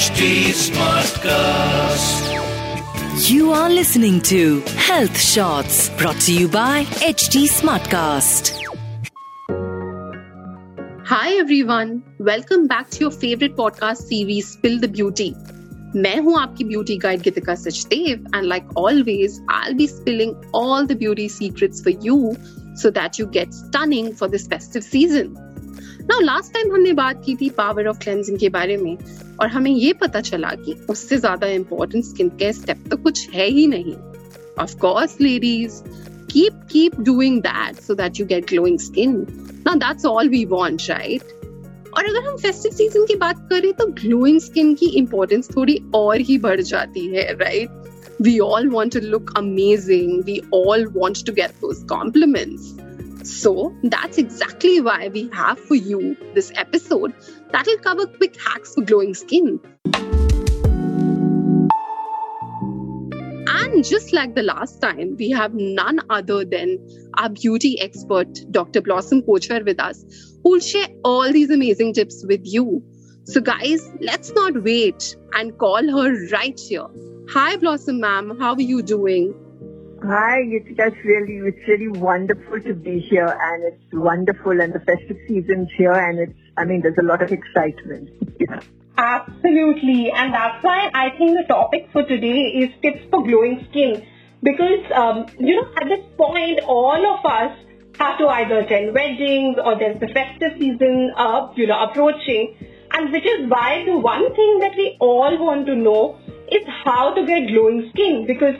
Smartcast. You are listening to Health Shots brought to you by HT Smartcast. Hi everyone, welcome back to your favorite podcast series Spill the Beauty. मैं हूं आपकी beauty guide Geetika Sachdev and like always I be spilling all the beauty secrets for you so that you get stunning for this festive season now last time हमने बात की थी power of cleansing के बारे में, और हमें ये पता चला कि उससे ज़्यादा इंपॉर्टेंट स्किन केयर स्टेप तो कुछ है ही नहीं। Of course ladies keep keep doing that so that you get glowing skin. Now, that's all we want, right? और अगर हम फेस्टिव सीज़न की बात करें तो ग्लोइंग स्किन की इम्पोर्टेंस थोड़ी और ही बढ़ जाती है right we all want to look amazing we all want to get those compliments So that's exactly why we have for you this episode that will cover quick hacks for glowing skin. And just like the last time, we have none other than our beauty expert, Dr. Blossom Kochhar, with us, who will share all these amazing tips with you. So, guys, let's not wait and call her right here. Hi, Blossom ma'am. How are you doing? Hi, it's just really, it's really wonderful to be here and it's wonderful and the festive season's here and it's, I mean, there's a lot of excitement. Absolutely. And that's why I think the topic for today is tips for glowing skin. Because, um, you know, at this point, all of us have to either attend weddings or there's the festive season, uh, you know, approaching. And which is why the one thing that we all want to know is how to get glowing skin. Because,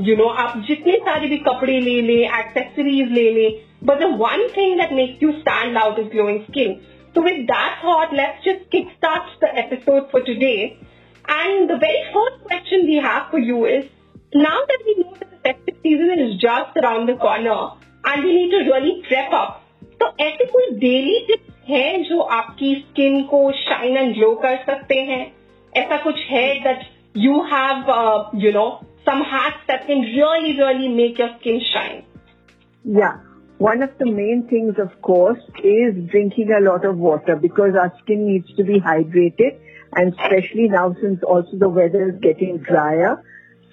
you know आप जितने सारे भी कपड़े ले ले accessories ले लें but the one thing that makes you stand out is glowing skin so with that thought let's just kick start the episode for today and the very first question we have for you is now that we know that season is just around the corner and you need to really prep up तो ऐसे कोई daily tips है जो आपकी skin को shine and glow कर सकते हैं? ऐसा कुछ है that you have you know some hacks that can really really make your skin shine Yeah. One of the main things, of course, is drinking a lot of water because our skin needs to be hydrated and especially now since also the weather is getting drier.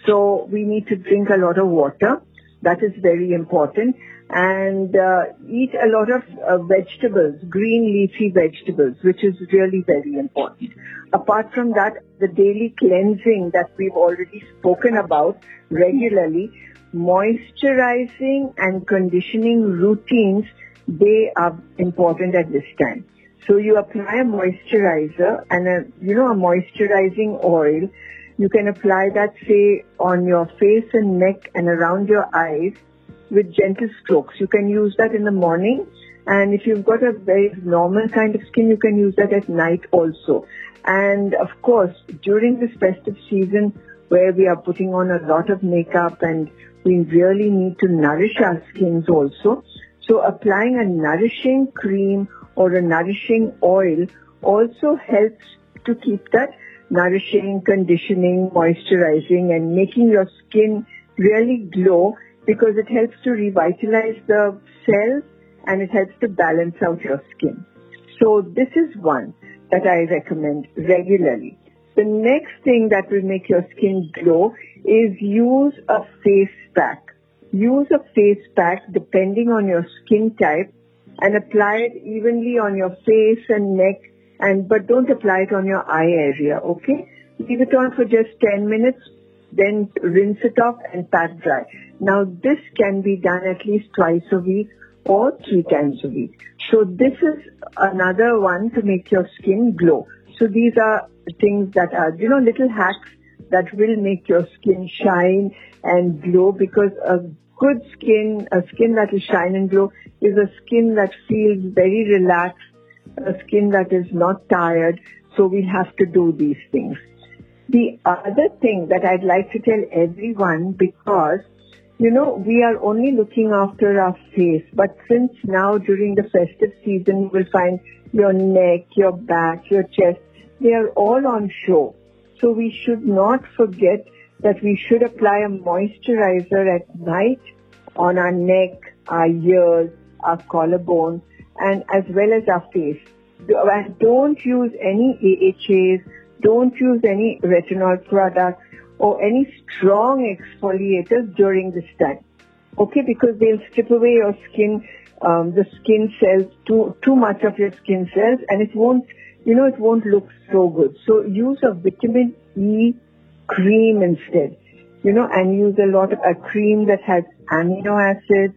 So we need to drink a lot of water. That is very important. And uh, eat a lot of uh, vegetables, green leafy vegetables, which is really very important. Apart from that, the daily cleansing that we've already spoken about regularly, moisturizing and conditioning routines, they are important at this time. So you apply a moisturizer and a, you know, a moisturizing oil. You can apply that say on your face and neck and around your eyes with gentle strokes. You can use that in the morning and if you've got a very normal kind of skin, you can use that at night also. And of course, during this festive season where we are putting on a lot of makeup and we really need to nourish our skins also. So applying a nourishing cream or a nourishing oil also helps to keep that nourishing, conditioning, moisturizing and making your skin really glow because it helps to revitalize the cells and it helps to balance out your skin. So this is one that I recommend regularly. The next thing that will make your skin glow is use a face pack. Use a face pack depending on your skin type and apply it evenly on your face and neck and but don't apply it on your eye area, okay? Leave it on for just 10 minutes, then rinse it off and pat dry. Now this can be done at least twice a week or three times a week. So this is another one to make your skin glow. So these are things that are, you know, little hacks that will make your skin shine and glow because a good skin, a skin that will shine and glow is a skin that feels very relaxed, a skin that is not tired. So we have to do these things. The other thing that I'd like to tell everyone because you know, we are only looking after our face, but since now during the festive season, you will find your neck, your back, your chest, they are all on show. So we should not forget that we should apply a moisturizer at night on our neck, our ears, our collarbone, and as well as our face. And don't use any AHAs, don't use any retinol products or any strong exfoliators during this time. Okay, because they'll strip away your skin, um, the skin cells, too, too much of your skin cells, and it won't, you know, it won't look so good. So use a vitamin E cream instead, you know, and use a lot of a cream that has amino acids,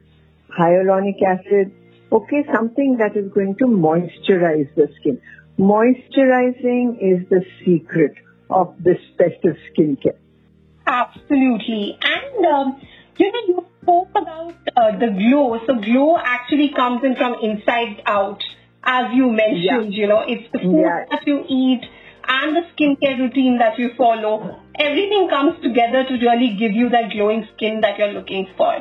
hyaluronic acid, okay, something that is going to moisturize the skin. Moisturizing is the secret of this festive skincare. Absolutely. And, um, you know, you spoke about uh, the glow. So glow actually comes in from inside out, as you mentioned, Yeah. you know, it's the food Yeah. that you eat and the skincare routine that you follow. Everything comes together to really give you that glowing skin that you're looking for.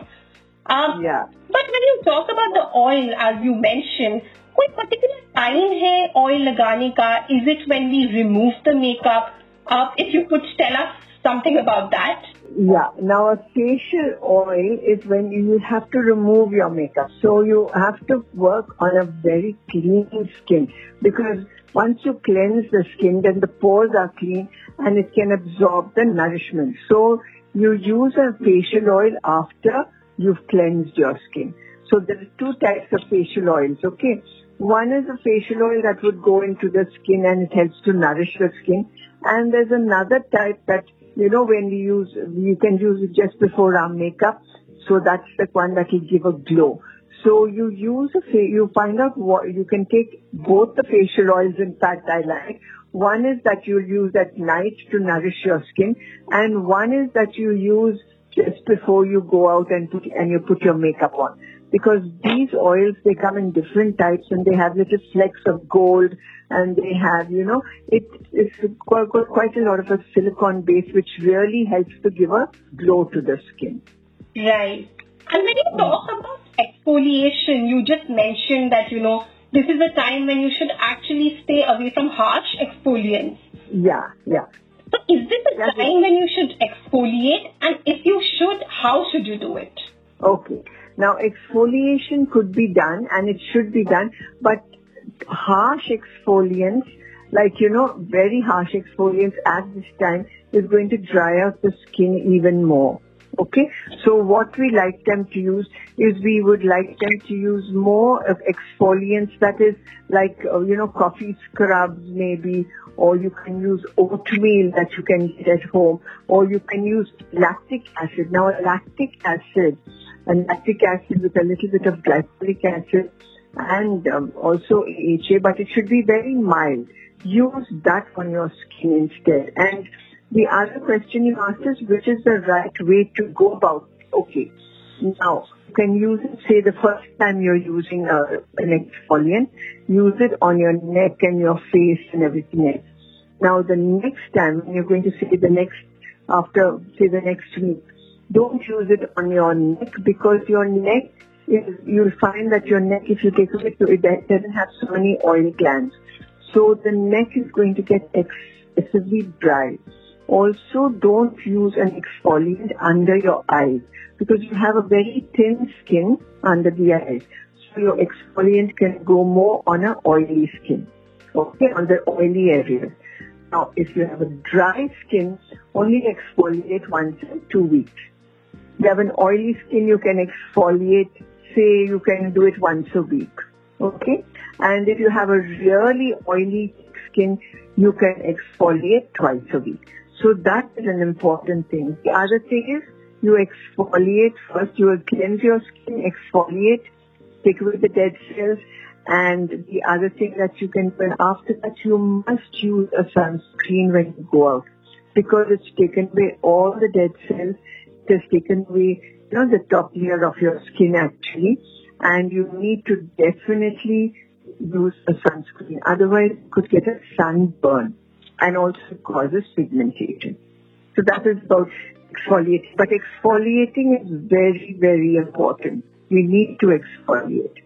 Um, Yeah. But when you talk about the oil, as you mentioned, कोई particular time है oil लगाने का? Is it when we remove the makeup? Uh, if you could tell us something about that. Yeah. Now a facial oil is when you have to remove your makeup. So you have to work on a very clean skin because once you cleanse the skin, then the pores are clean and it can absorb the nourishment. So you use a facial oil after you've cleansed your skin. So there are two types of facial oils, okay? One is a facial oil that would go into the skin and it helps to nourish the skin. And there's another type that, you know, when we use, you can use it just before our makeup. So that's the one that will give a glow. So you use a, you find out what, you can take both the facial oils in fact I like. One is that you use at night to nourish your skin and one is that you use just before you go out and put, and you put your makeup on. Because these oils, they come in different types and they have little flecks of gold and they have, you know, it is got quite a lot of a silicon base which really helps to give a glow to the skin. Right. And when you talk about exfoliation, you just mentioned that, you know, this is a time when you should actually stay away from harsh exfoliants. Yeah, yeah. So is this a That's it. time when you should exfoliate? And if you should, how should you do it? Okay. Now exfoliation could be done and it should be done, but harsh exfoliants, like, you know, very harsh exfoliants at this time is going to dry out the skin even more. Okay. So what we like them to use is we would like them to use more of exfoliants that is like, uh, you know, coffee scrubs maybe, or you can use oatmeal that you can get at home, or you can use lactic acid. Now lactic acid, and lactic acid with a little bit of glycolic acid and um, also AHA, but it should be very mild. Use that on your skin instead. And the other question you asked is which is the right way to go about? Okay. Now, you can use it, say the first time you're using uh, an exfoliant, use it on your neck and your face and everything else. Now, the next time you're going to say the next, after, say the next week, don't use it on your neck because your neck is, you'll find that your neck, if you take a look, it doesn't have so many oil glands. So the neck is going to get excessively dry. Also, don't use an exfoliant under your eyes because you have a very thin skin under the eyes. So your exfoliant can go more on an oily skin. Okay, on the oily areas. Now, if you have a dry skin, only exfoliate once in two weeks. You have an oily skin, you can exfoliate, say you can do it once a week. Okay? And if you have a really oily skin, you can exfoliate twice a week. So that is an important thing. The other thing is you exfoliate first, you cleanse your skin, exfoliate, take away the dead cells, and the other thing that you can do after that, you must use a sunscreen when you go out because it's taken away all the dead cells It has taken away, you know, the top layer of your skin actually, and you need to definitely use a sunscreen. Otherwise, you could get a sunburn and also causes pigmentation. So that is about exfoliating. But exfoliating is very, very important. We need to exfoliate.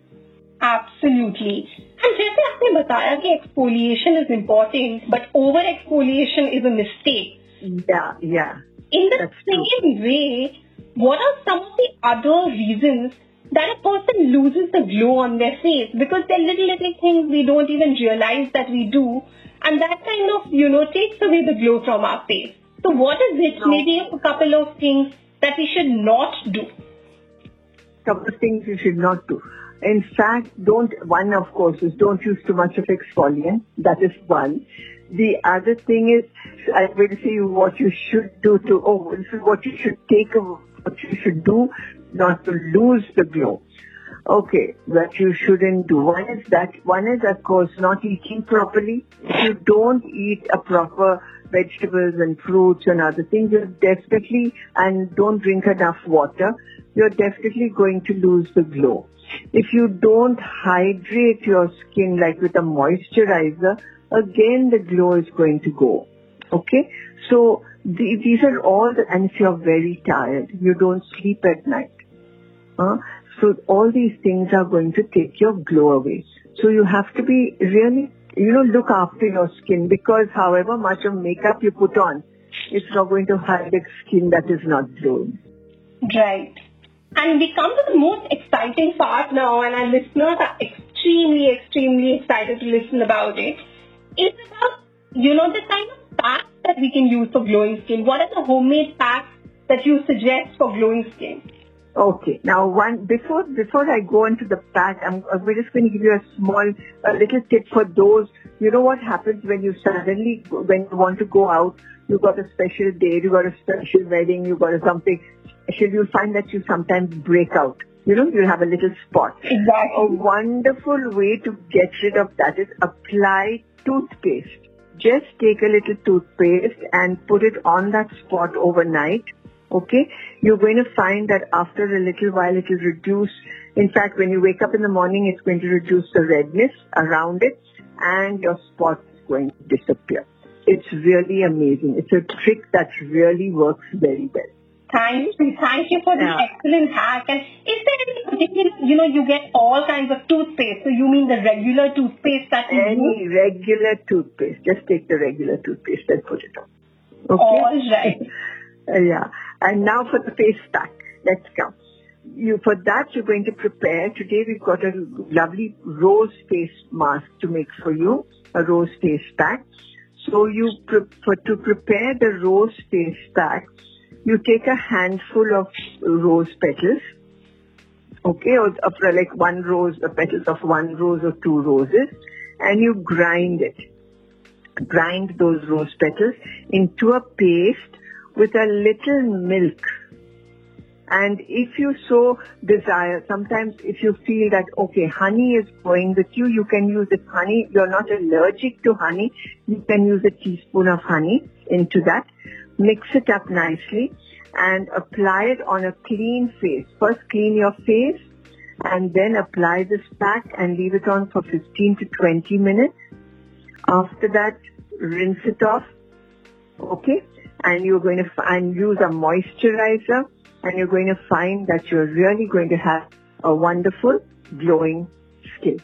Absolutely. And जैसे आपने बताया कि exfoliation is important, but over exfoliation is a mistake. Yeah, yeah. In the same way, what are some of the other reasons that a person loses the glow on their face? Because they're little, little things we don't even realize that we do. and that kind of, you know, takes away the glow from our face. So what is it? No. Maybe a couple of things that we should not do. couple of things you should not do. In fact, don't, one of course is don't use too much of exfoliant. That is one. The other thing is, I will say what you should do to, oh, this is what you should take, what you should do not to lose the glow. Okay, that you shouldn't do. One is that, one is of course not eating properly. If you don't eat a proper vegetables and fruits and other things, you're definitely, and don't drink enough water, you're definitely going to lose the glow. If you don't hydrate your skin like with a moisturizer, again the glow is going to go. Okay? So the, these are all the, and if you're very tired, you don't sleep at night. Uh, so all these things are going to take your glow away. So you have to be really, you know, look after your skin because however much of makeup you put on, it's not going to hide the skin that is not glowing. Right. And we come to the most exciting part now, and our listeners are extremely, extremely excited to listen about it. It's about, you know, the kind of packs that we can use for glowing skin. What are the homemade packs that you suggest for glowing skin? Okay. Now, one before before I go into the pack, I'm, I'm just going to give you a small, a little tip for those. You know what happens when you suddenly when you want to go out, you got a special date, you got a special wedding, you got a something special. You'll find that you sometimes break out. You know, you have a little spot. Exactly. A wonderful way to get rid of that is apply toothpaste. Just take a little toothpaste and put it on that spot overnight. Okay? You're going to find that after a little while it will reduce. In fact, when you wake up in the morning, it's going to reduce the redness around it and your spot is going to disappear. It's really amazing. It's a trick that really works very well. Thank you. Thank you for this Yeah. excellent hack. And is there any particular, you know, you get all kinds of toothpaste. So you mean the regular toothpaste that you use? Any regular toothpaste, just take the regular toothpaste and put it on. Okay? All right. Uh, yeah. And now for the face pack. Let's go. You, for that you're going to prepare, today we've got a lovely rose face mask to make for you, a rose face pack. So you, pre- for, to prepare the rose face pack, you take a handful of rose petals, okay, or of like one rose, the petals of one rose or two roses, and you grind it grind those rose petals into a paste with a little milk. And if you so desire, sometimes if you feel that, okay, honey is going with you, you can use it. Honey, you're not allergic to honey, you can use a teaspoon of honey into that. Mix it up nicely and apply it on a clean face. First clean your face and then apply this pack and leave it on for 15 to 20 minutes. After that, rinse it off. Okay? And you're going to find, use a moisturizer and you're going to find that you're really going to have a wonderful glowing skin.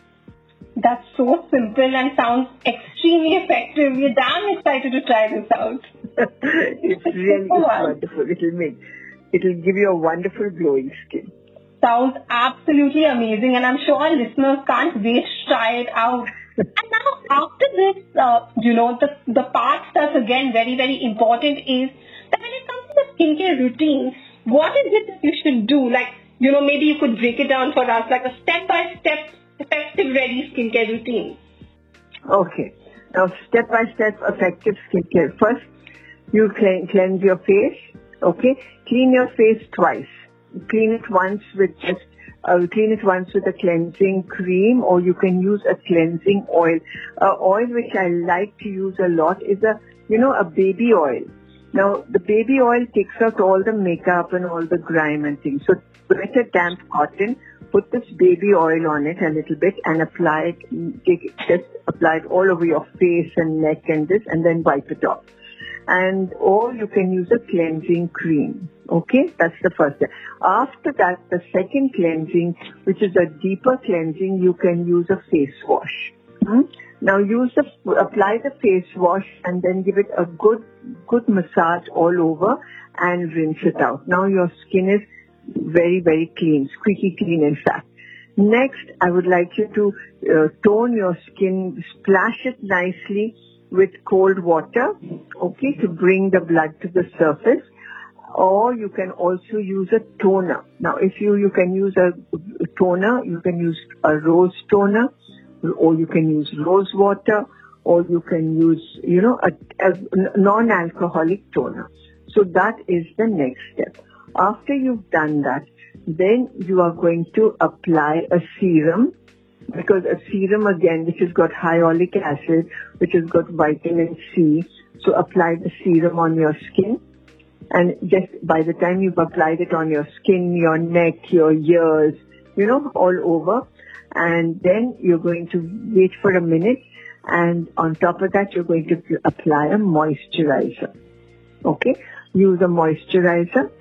That's so simple and sounds extremely effective. We're damn excited to try this out. It's really Oh, wow. wonderful. It'll make, it'll give you a wonderful glowing skin. Sounds absolutely amazing, and I'm sure our listeners can't wait to try it out. and now, after this, uh, you know, the the part that's again very very important is that when it comes to the skincare routine, what is it that you should do? Like, you know, maybe you could break it down for us, like a step by step effective ready skincare routine. Okay. Now, step by step effective skincare. First, you clean, cleanse your face. Okay. Clean your face twice. Clean it once with just, uh, clean it once with a cleansing cream or you can use a cleansing oil. Uh, oil which I like to use a lot is a, you know, a baby oil. Now, the baby oil takes out all the makeup and all the grime and things. So, get a damp cotton, put this baby oil on it a little bit and apply it, take it, just apply it all over your face and neck and this and then wipe it off. And or you can use a cleansing cream. Okay, that's the first step. After that, the second cleansing, which is a deeper cleansing, you can use a face wash. Hmm? Now use the, apply the face wash and then give it a good, good massage all over and rinse it out. Now your skin is very, very clean, squeaky clean in fact. Next, I would like you to uh, tone your skin, splash it nicely with cold water, okay, to bring the blood to the surface. Or you can also use a toner. Now, if you, you can use a toner, you can use a rose toner, or you can use rose water, or you can use, you know, a, a non-alcoholic toner. So that is the next step. After you've done that, then you are going to apply a serum because a serum again which has got hyaluronic acid, which has got vitamin C. So apply the serum on your skin and just by the time you've applied it on your skin, your neck, your ears, you know, all over and then you're going to wait for a minute and on top of that you're going to apply a moisturizer. Okay? Use a moisturizer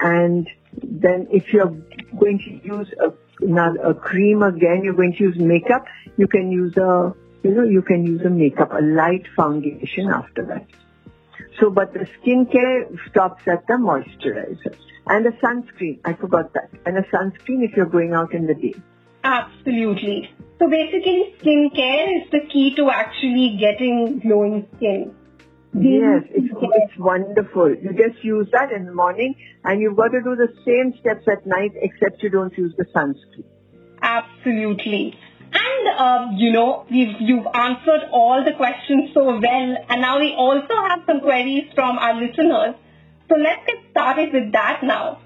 and then if you're going to use a, a cream again, you're going to use makeup, you can use a, you know, you can use a makeup, a light foundation after that. So, but the skincare stops at the moisturizer. And a sunscreen, I forgot that. And a sunscreen if you're going out in the day. Absolutely. So basically skincare is the key to actually getting glowing skin. Yes, it's, it's wonderful. You just use that in the morning and you've got to do the same steps at night except you don't use the sunscreen. Absolutely. And, um, you know, we've, you've answered all the questions so well and now we also have some queries from our listeners. So let's get started with that now.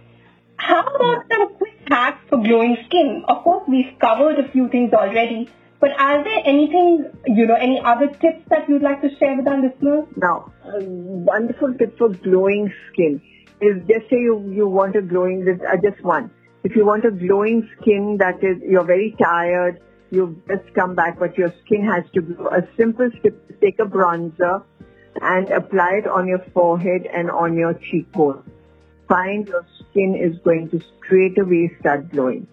How about some quick hacks for glowing skin? Of course, we've covered a few things already. But are there anything, you know, any other tips that you'd like to share with our listeners? Now, a wonderful tip for glowing skin is just say you, you want a glowing, uh, just one. If you want a glowing skin that is, you're very tired, you've just come back, but your skin has to glow, a simple tip, take a bronzer and apply it on your forehead and on your cheekbone. Find your skin is going to straight away start glowing.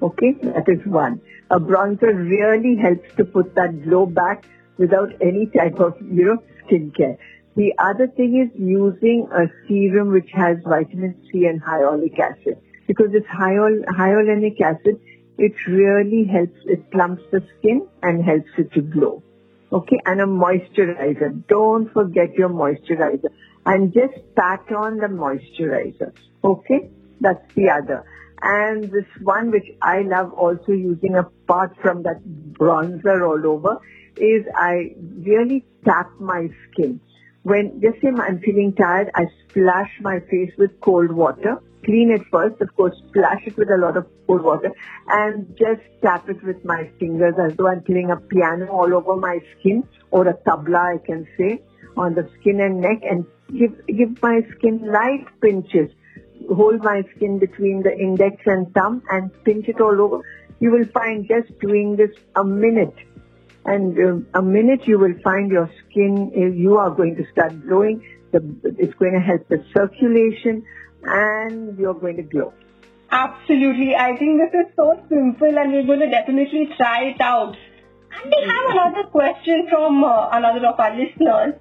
Okay, that is one. A bronzer really helps to put that glow back without any type of, you know, skincare. The other thing is using a serum which has vitamin C and hyaluronic acid. Because hyal- hyaluronic acid, it really helps, it plumps the skin and helps it to glow. Okay, and a moisturizer. Don't forget your moisturizer. And just pat on the moisturizer. Okay, that's the other. And this one which I love also using apart from that bronzer all over is I really tap my skin. When just say I'm feeling tired, I splash my face with cold water. Clean it first, of course, splash it with a lot of cold water and just tap it with my fingers as though I'm playing a piano all over my skin or a tabla I can say on the skin and neck and give give my skin light pinches hold my skin between the index and thumb and pinch it all over. You will find just doing this a minute and uh, a minute you will find your skin, uh, you are going to start glowing. The, it's going to help the circulation and you're going to glow. Absolutely. I think this is so simple and we're going to definitely try it out. And we have another question from uh, another of our listeners.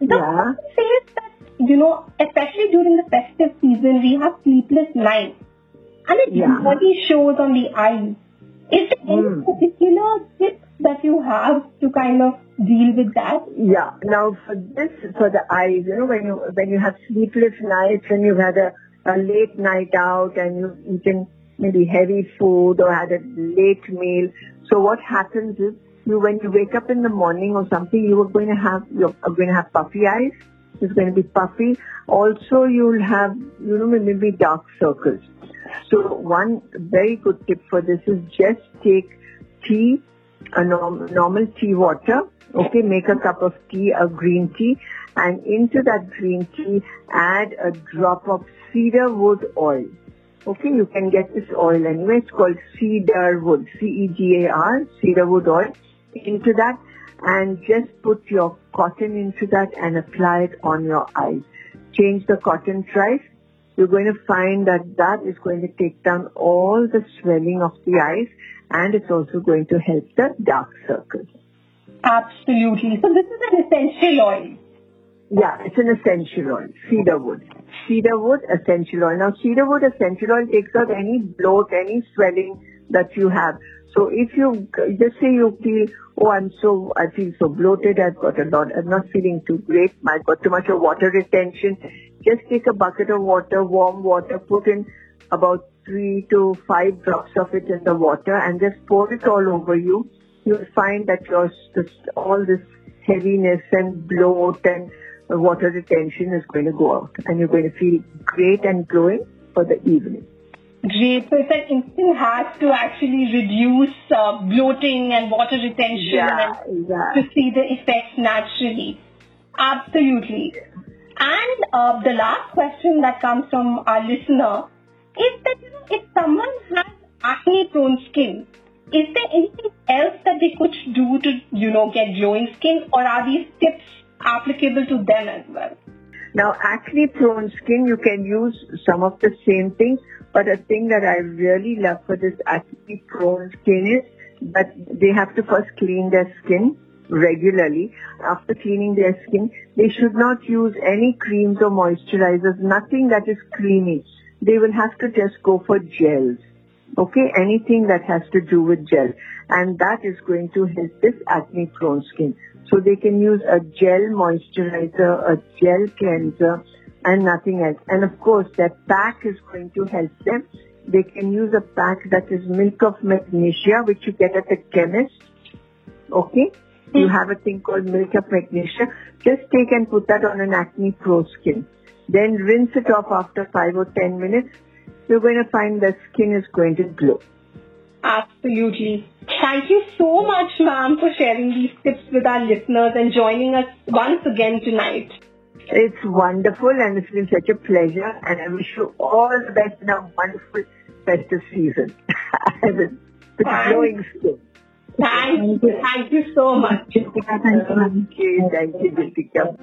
The Yeah. says that you know, especially during the festive season, we have sleepless nights. And it Yeah. really shows on the eyes. Is there any Mm. particular tips that you have to kind of deal with that? Yeah. Now for this, for the eyes, you know, when you when you have sleepless nights, when you've had a, a late night out and you've eaten maybe heavy food or had a late meal, so what happens is you when you wake up in the morning or something, you are going to have you're going to have puffy eyes. It's going to be puffy. Also, you'll have you know maybe dark circles. So one very good tip for this is just take tea, a norm, normal tea water. Okay, make a cup of tea, a green tea, and into that green tea add a drop of cedar wood oil. Okay, you can get this oil anyway. It's called cedar wood, C-E-D-A-R, cedar wood oil. Into that and just put your cotton into that and apply it on your eyes. Change the cotton twice. You're going to find that that is going to take down all the swelling of the eyes and it's also going to help the dark circles. Absolutely. So this is an essential oil. Yeah, it's an essential oil, cedar wood. Cedar wood essential oil. Now cedar wood essential oil takes out any bloat, any swelling that you have. So if you just say you feel, oh, I'm so, I feel so bloated, I've got a lot, I'm not feeling too great, I've got too much of water retention, just take a bucket of water, warm water, put in about three to five drops of it in the water and just pour it all over you. You'll find that your, all this heaviness and bloat and water retention is going to go out and you're going to feel great and glowing for the evening. Great. So it's an instant hack to actually reduce uh, bloating and water retention Yeah, and yeah. to see the effects naturally. Absolutely. And uh, the last question that comes from our listener is that you know, if someone has acne prone skin, is there anything else that they could do to, you know, get glowing skin or are these tips applicable to them as well? Now, acne prone skin, you can use some of the same things, but a thing that I really love for this acne prone skin is that they have to first clean their skin regularly. After cleaning their skin, they should not use any creams or moisturizers, nothing that is creamy. They will have to just go for gels. Okay, anything that has to do with gel. And that is going to help this acne prone skin. So they can use a gel moisturizer, a gel cleanser, and nothing else. And of course, that pack is going to help them. They can use a pack that is milk of magnesia, which you get at the chemist. Okay? You hmm. have a thing called milk of magnesia. Just take and put that on an acne prone skin. Then rinse it off after 5 or 10 minutes. You're going to find the skin is going to glow. Absolutely. Thank you so much, ma'am, for sharing these tips with our listeners and joining us once again tonight. It's wonderful and it's been such a pleasure and I wish you all the best in a wonderful festive season. with glowing. Thank you. Thank you so much. Thank you. Thank you, Deepika.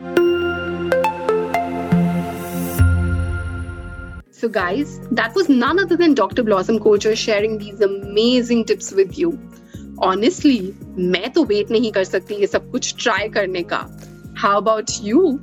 So, guys, that was none other than Dr. Blossom Kochhar sharing these amazing tips with you. Honestly, I can't wait to try ये सब कुछ How about you?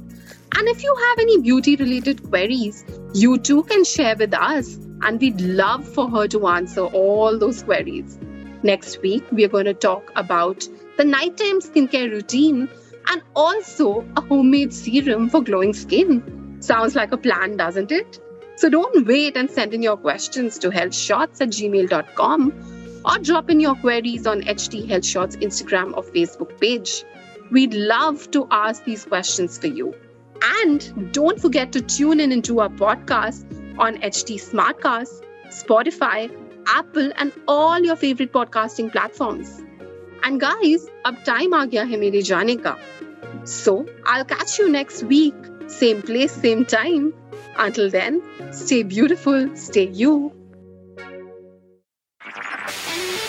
And if you have any beauty related queries, you too can share with us, and we'd love for her to answer all those queries. Next week, we are going to talk about the nighttime skincare routine and also a homemade serum for glowing skin. Sounds like a plan, doesn't it? So don't wait and send in your questions to healthshots at gmail.com or drop in your queries on HT Health Shots Instagram or Facebook page. We'd love to ask these questions for you. And don't forget to tune in into our podcast on HT Smartcast, Spotify, Apple, and all your favorite podcasting platforms. And guys, ab time आ गया है मेरे जाने So I'll catch you next week, same place, same time. Until then, stay beautiful, stay you.